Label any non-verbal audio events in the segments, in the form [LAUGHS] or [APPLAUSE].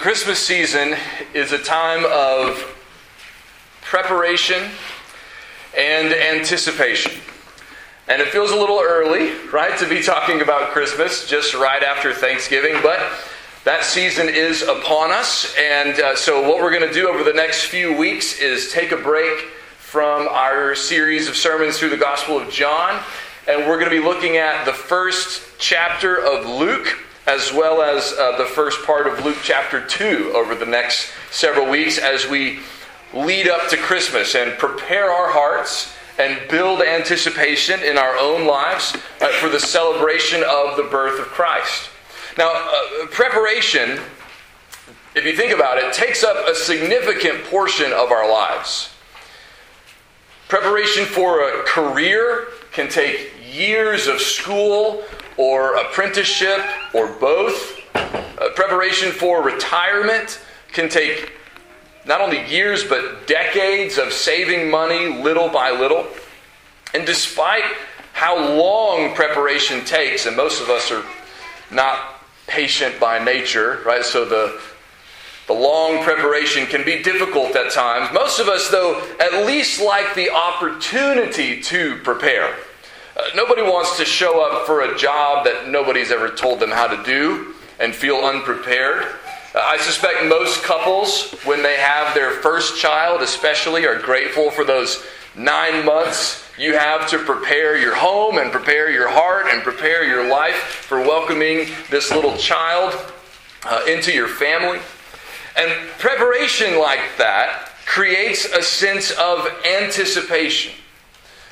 Christmas season is a time of preparation and anticipation. And it feels a little early, right, to be talking about Christmas just right after Thanksgiving, but that season is upon us. And uh, so, what we're going to do over the next few weeks is take a break from our series of sermons through the Gospel of John. And we're going to be looking at the first chapter of Luke as well as uh, the first part of Luke chapter 2 over the next several weeks as we lead up to Christmas and prepare our hearts and build anticipation in our own lives uh, for the celebration of the birth of Christ. Now, uh, preparation, if you think about it, takes up a significant portion of our lives. Preparation for a career can take years of school or apprenticeship or both. Uh, preparation for retirement can take not only years but decades of saving money little by little. And despite how long preparation takes, and most of us are not patient by nature, right? So the the long preparation can be difficult at times. Most of us, though, at least like the opportunity to prepare. Nobody wants to show up for a job that nobody's ever told them how to do and feel unprepared. Uh, I suspect most couples, when they have their first child, especially, are grateful for those nine months you have to prepare your home and prepare your heart and prepare your life for welcoming this little child uh, into your family. And preparation like that creates a sense of anticipation.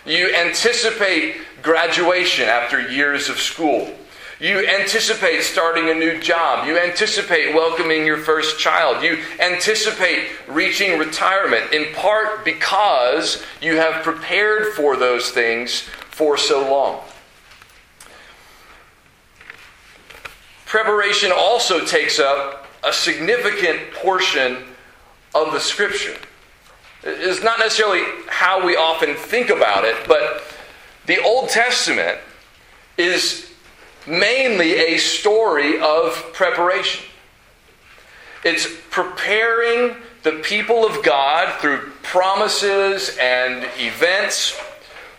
You anticipate graduation after years of school. You anticipate starting a new job. You anticipate welcoming your first child. You anticipate reaching retirement, in part because you have prepared for those things for so long. Preparation also takes up a significant portion of the scripture. It's not necessarily how we often think about it, but the Old Testament is mainly a story of preparation. It's preparing the people of God through promises and events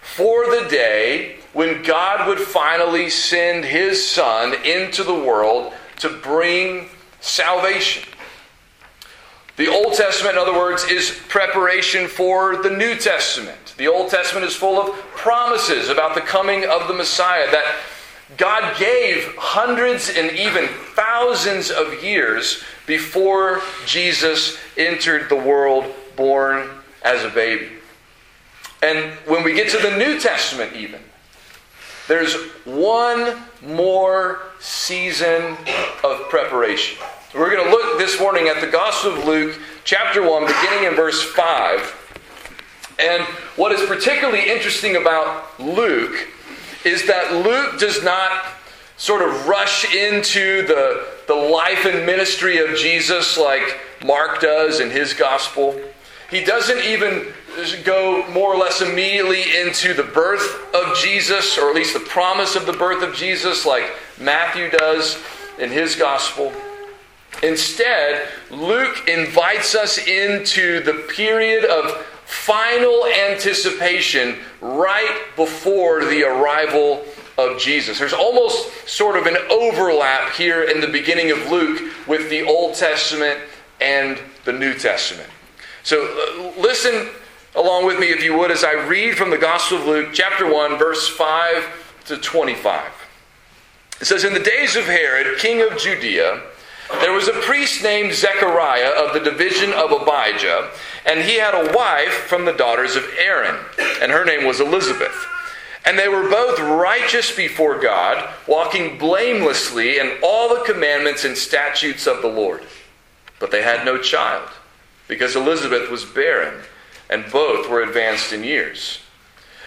for the day when God would finally send his Son into the world to bring salvation. The Old Testament, in other words, is preparation for the New Testament. The Old Testament is full of promises about the coming of the Messiah that God gave hundreds and even thousands of years before Jesus entered the world born as a baby. And when we get to the New Testament, even, there's one more season of preparation. We're going to look this morning at the Gospel of Luke, chapter 1, beginning in verse 5. And what is particularly interesting about Luke is that Luke does not sort of rush into the, the life and ministry of Jesus like Mark does in his gospel. He doesn't even go more or less immediately into the birth of Jesus, or at least the promise of the birth of Jesus, like Matthew does in his gospel. Instead, Luke invites us into the period of final anticipation right before the arrival of Jesus. There's almost sort of an overlap here in the beginning of Luke with the Old Testament and the New Testament. So uh, listen along with me, if you would, as I read from the Gospel of Luke, chapter 1, verse 5 to 25. It says, In the days of Herod, king of Judea, there was a priest named Zechariah of the division of Abijah, and he had a wife from the daughters of Aaron, and her name was Elizabeth. And they were both righteous before God, walking blamelessly in all the commandments and statutes of the Lord. But they had no child, because Elizabeth was barren, and both were advanced in years.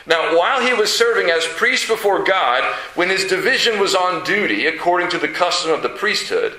Now, while he was serving as priest before God, when his division was on duty, according to the custom of the priesthood,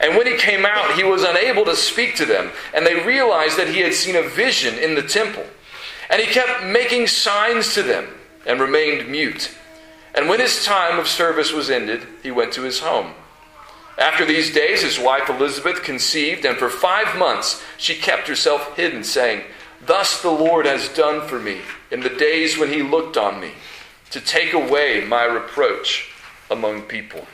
And when he came out, he was unable to speak to them, and they realized that he had seen a vision in the temple. And he kept making signs to them and remained mute. And when his time of service was ended, he went to his home. After these days, his wife Elizabeth conceived, and for five months she kept herself hidden, saying, Thus the Lord has done for me in the days when he looked on me to take away my reproach among people.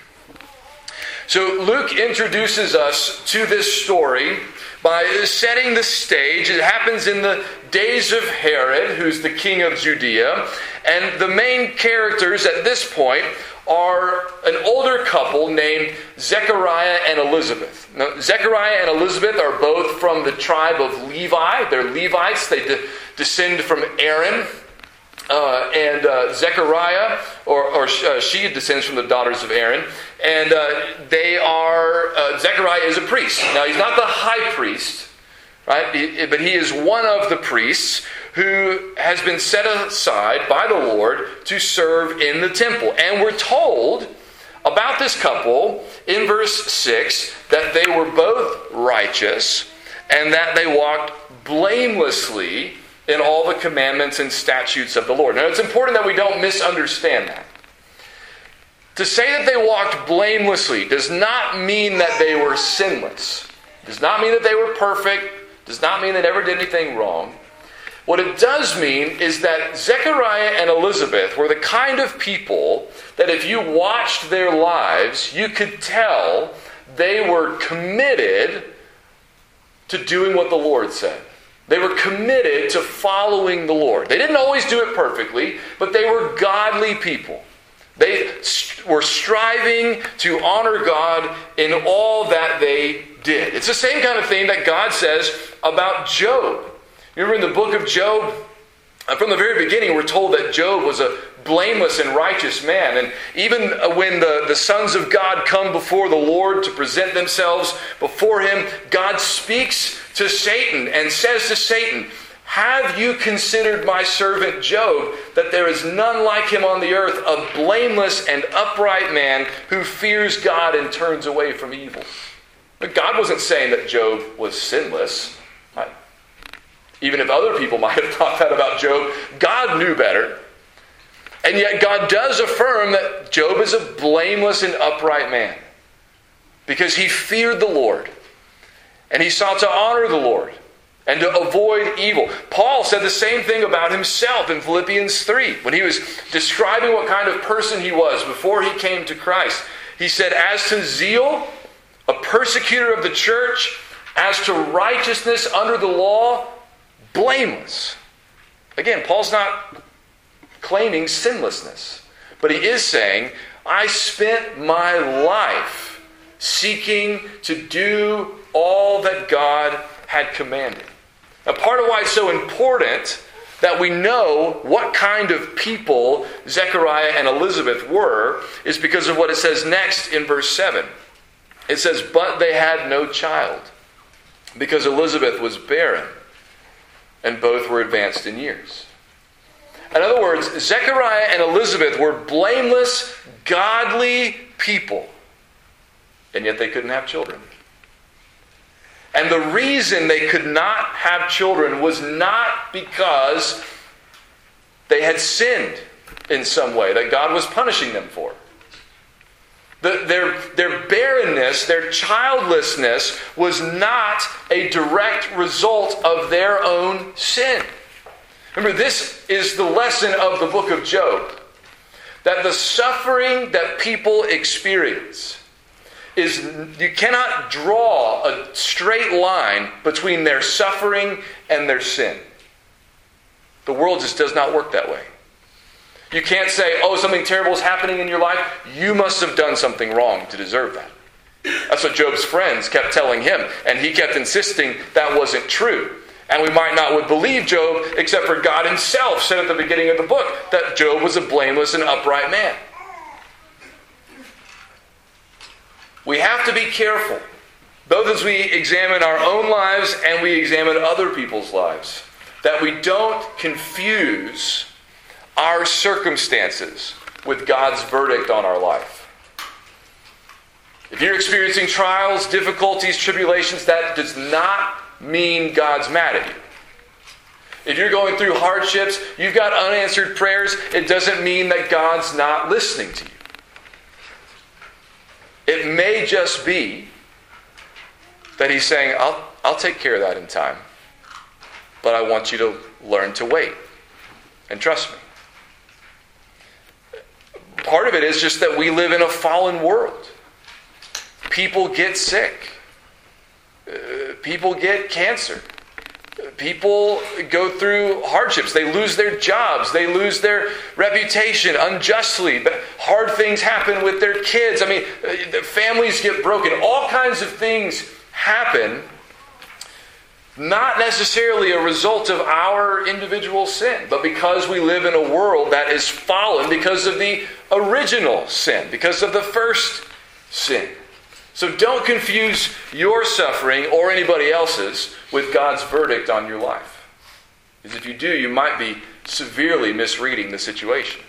So Luke introduces us to this story by setting the stage. It happens in the days of Herod, who's the king of Judea, and the main characters at this point are an older couple named Zechariah and Elizabeth. Now, Zechariah and Elizabeth are both from the tribe of Levi. They're Levites, they de- descend from Aaron. Uh, and uh, Zechariah, or, or uh, she descends from the daughters of Aaron, and uh, they are, uh, Zechariah is a priest. Now, he's not the high priest, right? But he is one of the priests who has been set aside by the Lord to serve in the temple. And we're told about this couple in verse 6 that they were both righteous and that they walked blamelessly in all the commandments and statutes of the Lord. Now, it's important that we don't misunderstand that. To say that they walked blamelessly does not mean that they were sinless, does not mean that they were perfect, does not mean they never did anything wrong. What it does mean is that Zechariah and Elizabeth were the kind of people that if you watched their lives, you could tell they were committed to doing what the Lord said. They were committed to following the Lord. They didn't always do it perfectly, but they were godly people. They were striving to honor God in all that they did. It's the same kind of thing that God says about Job. Remember in the book of Job, uh, from the very beginning, we're told that Job was a blameless and righteous man. And even when the, the sons of God come before the Lord to present themselves before him, God speaks to Satan and says to Satan, Have you considered my servant Job, that there is none like him on the earth, a blameless and upright man who fears God and turns away from evil? But God wasn't saying that Job was sinless. Even if other people [LAUGHS] might have thought that about Job, God knew better. And yet, God does affirm that Job is a blameless and upright man because he feared the Lord and he sought to honor the Lord and to avoid evil. Paul said the same thing about himself in Philippians 3 when he was describing what kind of person he was before he came to Christ. He said, As to zeal, a persecutor of the church, as to righteousness under the law, blameless. Again, Paul's not claiming sinlessness. But he is saying, I spent my life seeking to do all that God had commanded. Now, part of why it's so important that we know what kind of people Zechariah and Elizabeth were is because of what it says next in verse 7. It says, But they had no child, because Elizabeth was barren, and both were advanced in years. In other words, Zechariah and Elizabeth were blameless, godly people, and yet they couldn't have children. And the reason they could not have children was not because they had sinned in some way that God was punishing them for. The, their, their barrenness, their childlessness, was not a direct result of their own sin. Remember, this is the lesson of the book of Job that the suffering that people experience is you cannot draw a straight line between their suffering and their sin. The world just does not work that way. You can't say, oh, something terrible is happening in your life. You must have done something wrong to deserve that. That's what Job's friends kept telling him, and he kept insisting that wasn't true. And we might not would believe Job, except for God himself said at the beginning of the book that Job was a blameless and upright man. We have to be careful, both as we examine our own lives and we examine other people's lives, that we don't confuse our circumstances with God's verdict on our life. If you're experiencing trials, difficulties, tribulations, that does not mean God's mad at you. If you're going through hardships, you've got unanswered prayers, it doesn't mean that God's not listening to you. It may just be that He's saying, I'll, I'll take care of that in time, but I want you to learn to wait and trust me. Part of it is just that we live in a fallen world. People get sick Uh, people get cancer. People go through hardships. They lose their jobs. They lose their reputation unjustly. But hard things happen with their kids. I mean, uh, the families get broken. All kinds of things happen, not necessarily a result of our individual sin, but because we live in a world that is fallen because of the original sin, because of the first sin. So don't confuse your suffering or anybody else's with God's verdict on your life. Because if you do, you might be severely misreading the situation.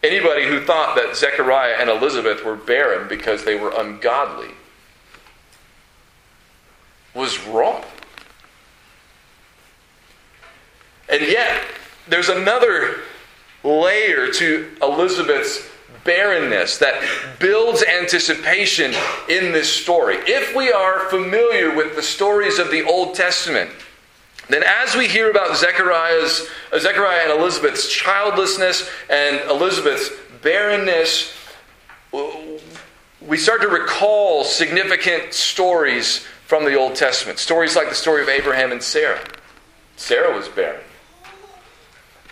Anybody who thought that Zechariah and Elizabeth were barren because they were ungodly was wrong. And yet, there's another layer to Elizabeth's barrenness that builds anticipation in this story. If we are familiar with the stories of the Old Testament, then as we hear about Zechariah's, uh, Zechariah and Elizabeth's childlessness and Elizabeth's barrenness, we start to recall significant stories from the Old Testament. Stories like the story of Abraham and Sarah. Sarah was barren.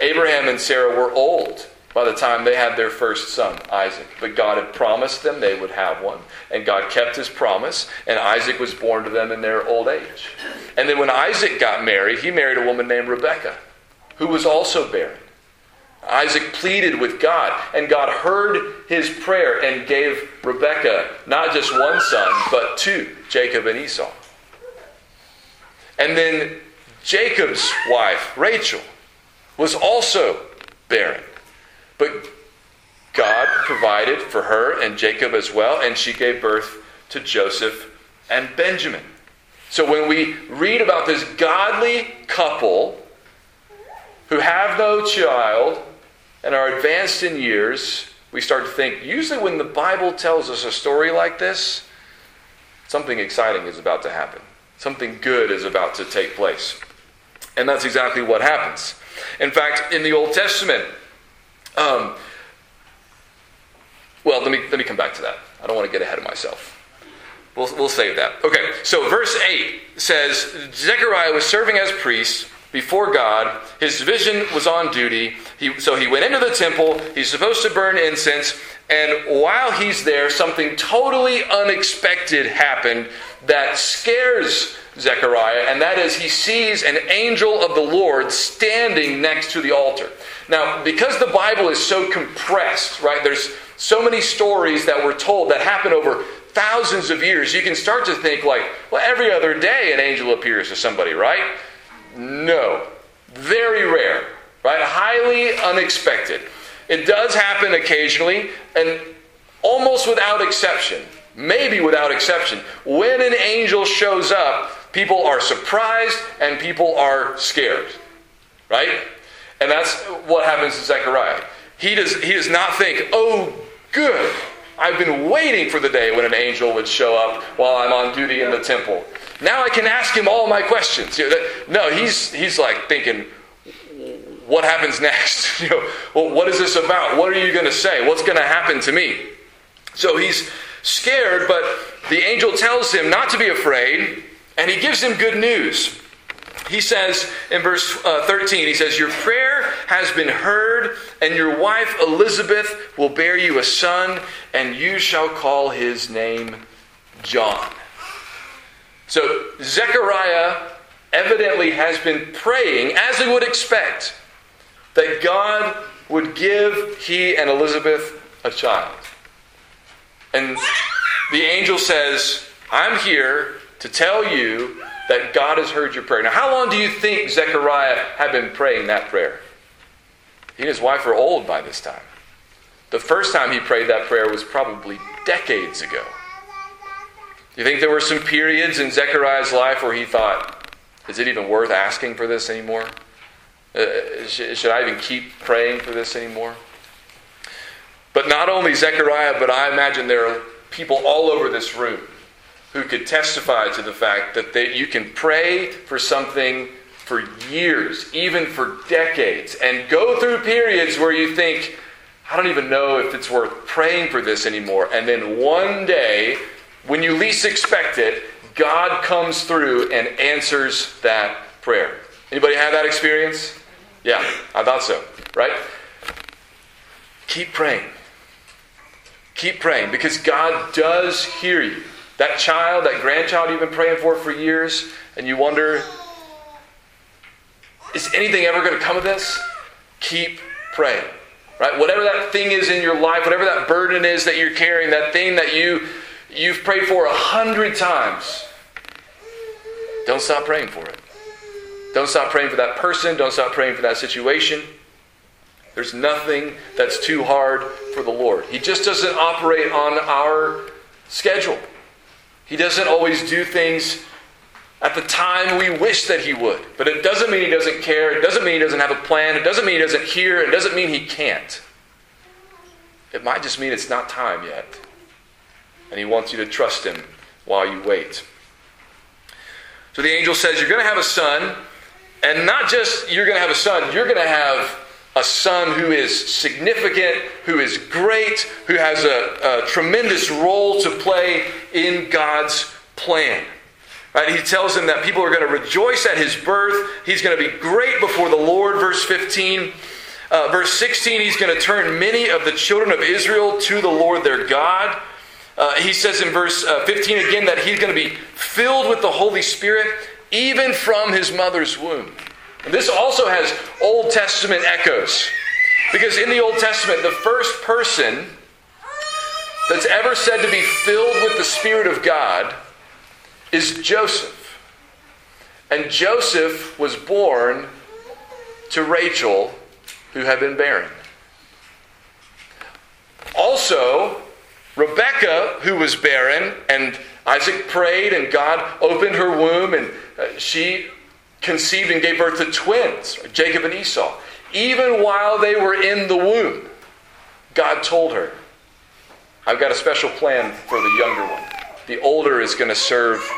Abraham and Sarah were old by the time they had their first son, Isaac. But God had promised them they would have one. And God kept his promise, and Isaac was born to them in their old age. And then when Isaac got married, he married a woman named Rebekah, who was also barren. Isaac pleaded with God, and God heard his prayer and gave Rebekah not just one son, but two Jacob and Esau. And then Jacob's wife, Rachel, was also barren. But God provided for her and Jacob as well, and she gave birth to Joseph and Benjamin. So when we read about this godly couple who have no child and are advanced in years, we start to think usually when the Bible tells us a story like this, something exciting is about to happen. Something good is about to take place. And that's exactly what happens. In fact, in the Old Testament, um, well, let me, let me come back to that. I don't want to get ahead of myself. We'll, we'll save that. Okay, so verse 8 says Zechariah was serving as priest before God. His vision was on duty. He, so he went into the temple. He's supposed to burn incense. And while he's there, something totally unexpected happened that scares Zechariah, and that is he sees an angel of the Lord standing next to the altar. Now, because the Bible is so compressed, right, there's so many stories that were told that happen over thousands of years, you can start to think like, well, every other day an angel appears to somebody, right? No. Very rare, right? Highly unexpected. It does happen occasionally, and almost without exception, maybe without exception, when an angel shows up, people are surprised and people are scared, right? And that's what happens to Zechariah. He does, he does not think, oh, good, I've been waiting for the day when an angel would show up while I'm on duty in the temple. Now I can ask him all my questions. No, he's, he's like thinking, what happens [LAUGHS] next? You know, well, what is this about? What are you going to say? What's going to happen to me? So he's scared, but the angel tells him not to be afraid, and he gives him good news. He says in verse uh, 13, he says, Your prayer has been heard, and your wife Elizabeth will bear you a son, and you shall call his name John. So Zechariah evidently has been praying, as we would expect, that God would give he and Elizabeth a child. And the angel says, I'm here to tell you that God has heard your prayer. Now, how long do you think Zechariah had been praying that prayer? He and his wife are old by this time. The first time he prayed that prayer was probably decades ago. Do you think there were some periods in Zechariah's life where he thought, is it even worth asking for this anymore? Uh, should I even keep praying for this anymore? But not only Zechariah, but I imagine there are people all over this room who could testify to the fact that they, you can pray for something for years, even for decades, and go through periods where you think, I don't even know if it's worth praying for this anymore. And then one day, when you least expect it, God comes through and answers that prayer. Anybody have that experience? Yeah, I thought so, right? Keep praying. Keep praying because God does hear you. That child, that grandchild you've been praying for for years, and you wonder, is anything ever going to come of this? Keep praying. Right? Whatever that thing is in your life, whatever that burden is that you're carrying, that thing that you you've prayed for a hundred times, don't stop praying for it. Don't stop praying for that person. Don't stop praying for that situation. There's nothing that's too hard for the Lord. He just doesn't operate on our schedule. He doesn't always do things at the time we wish that he would. But it doesn't mean he doesn't care. It doesn't mean he doesn't have a plan. It doesn't mean he doesn't hear. It doesn't mean he can't. It might just mean it's not time yet. And he wants you to trust him while you wait. So the angel says, You're going to have a son. And not just you're going to have a son, you're going to have a son who is significant, who is great, who has a, a tremendous role to play in God's plan. Right? He tells him that people are going to rejoice at his birth. He's going to be great before the Lord, verse 15. Uh, verse 16, he's going to turn many of the children of Israel to the Lord their God. Uh, he says in verse uh, 15 again that he's going to be filled with the Holy Spirit even from his mother's womb. This also has Old Testament echoes. Because in the Old Testament, the first person that's ever said to be filled with the Spirit of God is Joseph. And Joseph was born to Rachel, who had been barren. Also, Rebecca, who was barren, and Isaac prayed, and God opened her womb, and uh, she conceived and gave birth to twins, Jacob and Esau. Even while they were in the womb, God told her, I've got a special plan for the younger one. The older is going to serve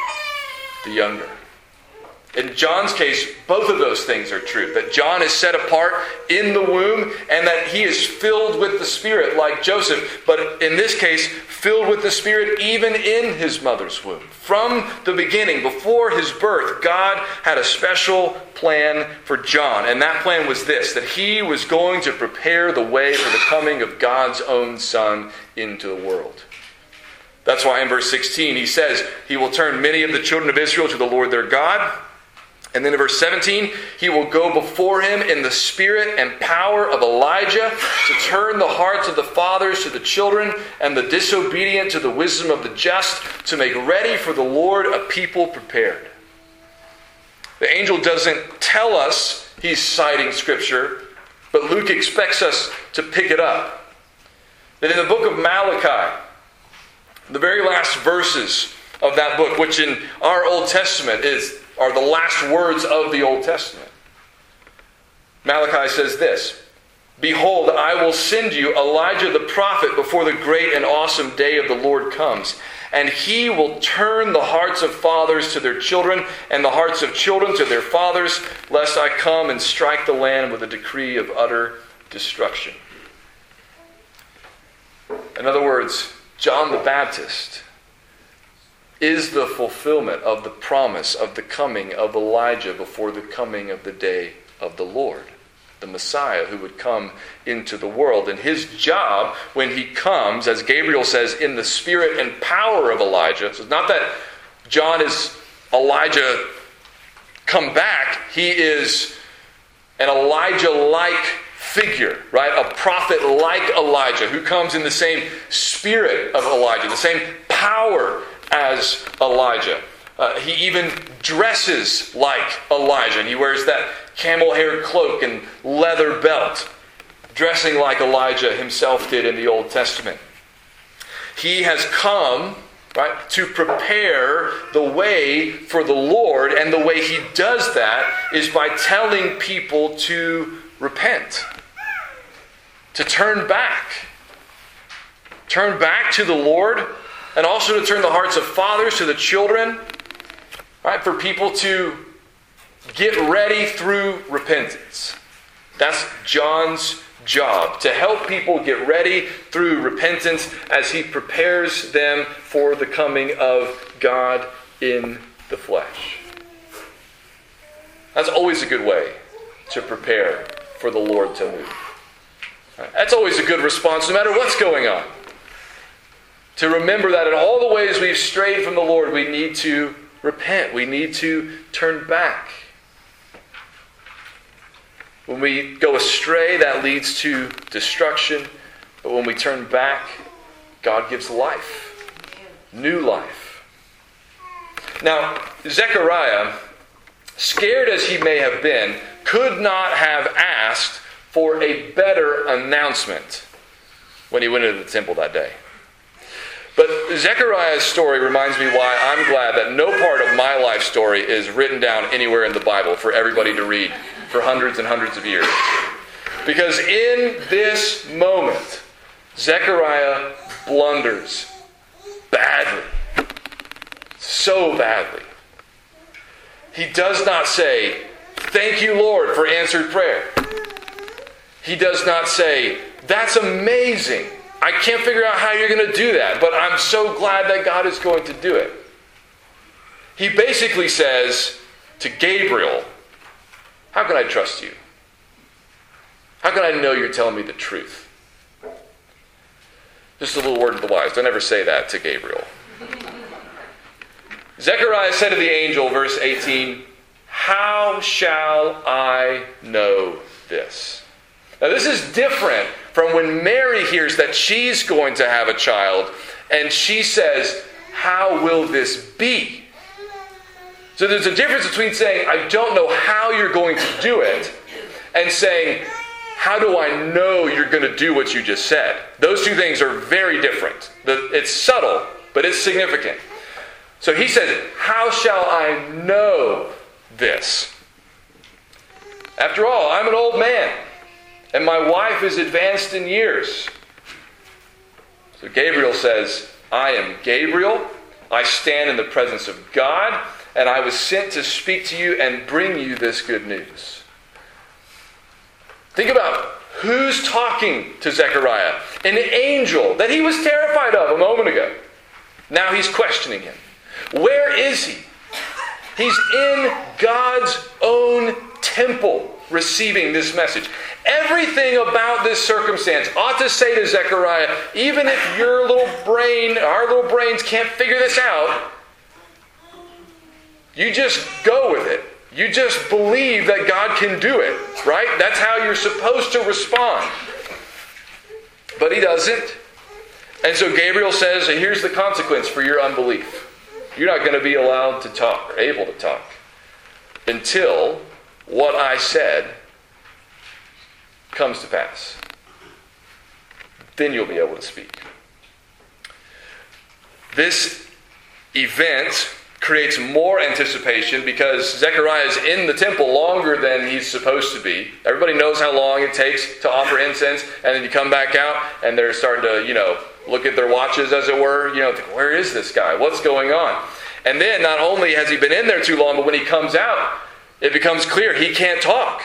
the younger. In John's case, both of those things are true. That John is set apart in the womb and that he is filled with the Spirit like Joseph, but in this case, filled with the Spirit even in his mother's womb. From the beginning, before his birth, God had a special plan for John. And that plan was this that he was going to prepare the way for the coming of God's own Son into the world That's why in verse 16 he says, He will turn many of the children of Israel to the Lord their God. And then in verse 17, he will go before him in the spirit and power of Elijah to turn the hearts of the fathers to the children and the disobedient to the wisdom of the just, to make ready for the Lord a people prepared. The angel doesn't tell us he's citing Scripture, but Luke expects us to pick it up. That in the book of Malachi, the very last verses of that book, which in our Old Testament is, are the last words of the Old Testament, Malachi says this Behold, I will send you Elijah the prophet before the great and awesome day of the Lord comes and he will turn the hearts of fathers to their children, and the hearts of children to their fathers, lest I come and strike the land with a decree of utter destruction. In other words, John the Baptist is the fulfillment of the promise of the coming of Elijah before the coming of the day of the Lord the Messiah who would come into the world. And his job when he comes, as Gabriel says, in the spirit and power of Elijah, so it's not that John is Elijah come back, he is an Elijah like figure, right? A prophet like Elijah who comes in the same spirit of Elijah, the same power as Elijah. Uh, he even dresses like Elijah, and he wears that camel hair cloak and leather belt, dressing like Elijah himself did in the Old Testament. He has come, right, to prepare the way for the Lord, and the way he does that is by telling people to repent, to turn back. Turn back to the Lord, and also to turn the hearts of fathers to the children, right, for people to get ready through repentance. That's John's job to help people get ready through repentance as he prepares them for the coming of God in the flesh. That's always a good way to prepare for the Lord to move. That's always a good response, no matter what's going on. To remember that in all the ways we've strayed from the Lord, we need to repent. We need to turn back. When we go astray, that leads to destruction. But when we turn back, God gives life, new life. Now, Zechariah, scared as he may have been, could not have asked for a better announcement when he went into the temple that day. But Zechariah's story reminds me why I'm glad that no part of my life story is written down anywhere in the Bible for everybody to read for hundreds and hundreds of years. Because in this moment, Zechariah blunders badly. So badly. He does not say, Thank you, Lord, for answered prayer. He does not say, That's amazing. I can't figure out how you're going to do that, but I'm so glad that God is going to do it. He basically says to Gabriel, how can I trust you? How can I know you're telling me the truth? Just a little word of the wise. Don't ever say that to Gabriel. [LAUGHS] Zechariah said to the angel, verse 18, How shall I know this? Now, this is different from when Mary hears that she's going to have a child and she says, How will this be? So there's a difference between saying, I don't know how you're going to do it, and saying, How do I know you're going to do what you just said? Those two things are very different. It's subtle, but it's significant. So he says, How shall I know this? After all, I'm an old man, and my wife is advanced in years. So Gabriel says, I am Gabriel. I stand in the presence of God and I was sent to speak to you and bring you this good news. Think about who's talking to Zechariah? An angel that he was terrified of a moment ago. Now he's questioning him. Where is he? He's in God's own temple. Receiving this message. Everything about this circumstance ought to say to Zechariah, even if your little brain, our little brains can't figure this out, you just go with it. You just believe that God can do it, right? That's how you're supposed to respond. But he doesn't. And so Gabriel says, here's the consequence for your unbelief. You're not going to be allowed to talk or able to talk until what I said comes to pass. Then you'll be able to speak. This event creates more anticipation because Zechariah is in the temple longer than he's supposed to be. Everybody knows how long it takes to offer incense, and then you come back out and they're starting to, you know, look at their watches, as it were. You know, think, where is this guy? What's going on? And then not only has he been in there too long, but when he comes out, it becomes clear he can't talk.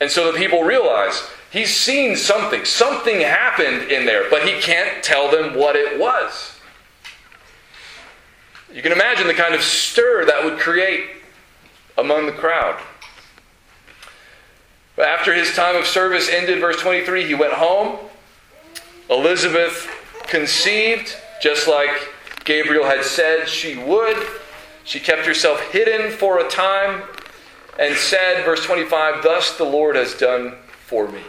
And so the people realize he's seen something. Something happened in there, but he can't tell them what it was. You can imagine the kind of stir that would create among the crowd. But after his time of service ended, verse 23, he went home. Elizabeth conceived, just like Gabriel had said she would. She kept herself hidden for a time and said, verse 25, Thus the Lord has done for me.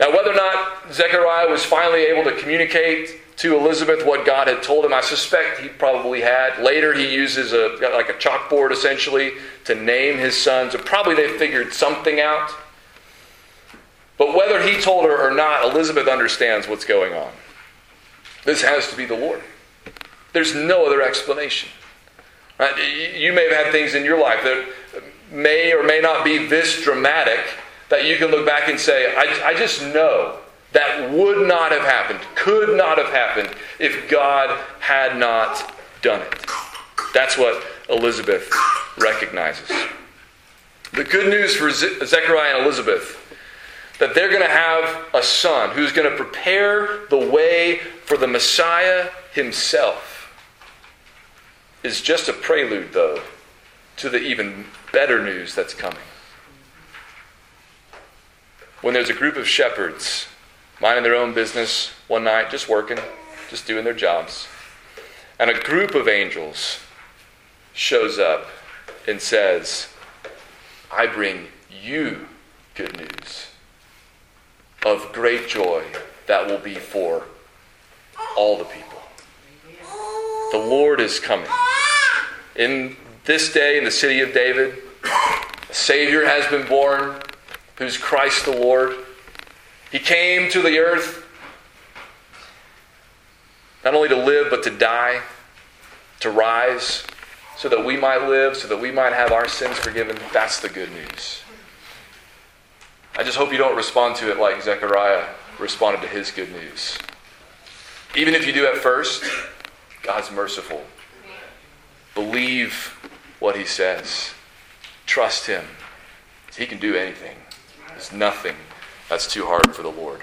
Now, whether or not Zechariah was finally able to communicate to Elizabeth what God had told him. I suspect he probably had. Later, he uses a like a chalkboard essentially to name his sons, and probably they figured something out. But whether he told her or not, Elizabeth understands what's going on. This has to be the Lord. There's no other explanation. Right? You may have had things in your life that may or may not be this dramatic that you can look back and say, I, I just know that would not have happened, could not have happened if God had not done it. That's what Elizabeth recognizes. The good news for Zechariah and Elizabeth that they're going to have a son who's going to prepare the way for the Messiah himself is just a prelude, though, to the even better news that's coming. When there's a group of shepherds minding their own business one night, just working, just doing their jobs. And a group of angels shows up and says, I bring you good news of great joy that will be for all the people. The Lord is coming. In this day, in the city of David, Savior has been born, who's Christ the Lord. He came to the earth not only to live, but to die, to rise, so that we might live, so that we might have our sins forgiven. That's the good news. I just hope you don't respond to it like Zechariah responded to his good news. Even if you do at first, God's merciful. Believe what he says. Trust him. He can do anything. There's nothing that's too hard for the Lord.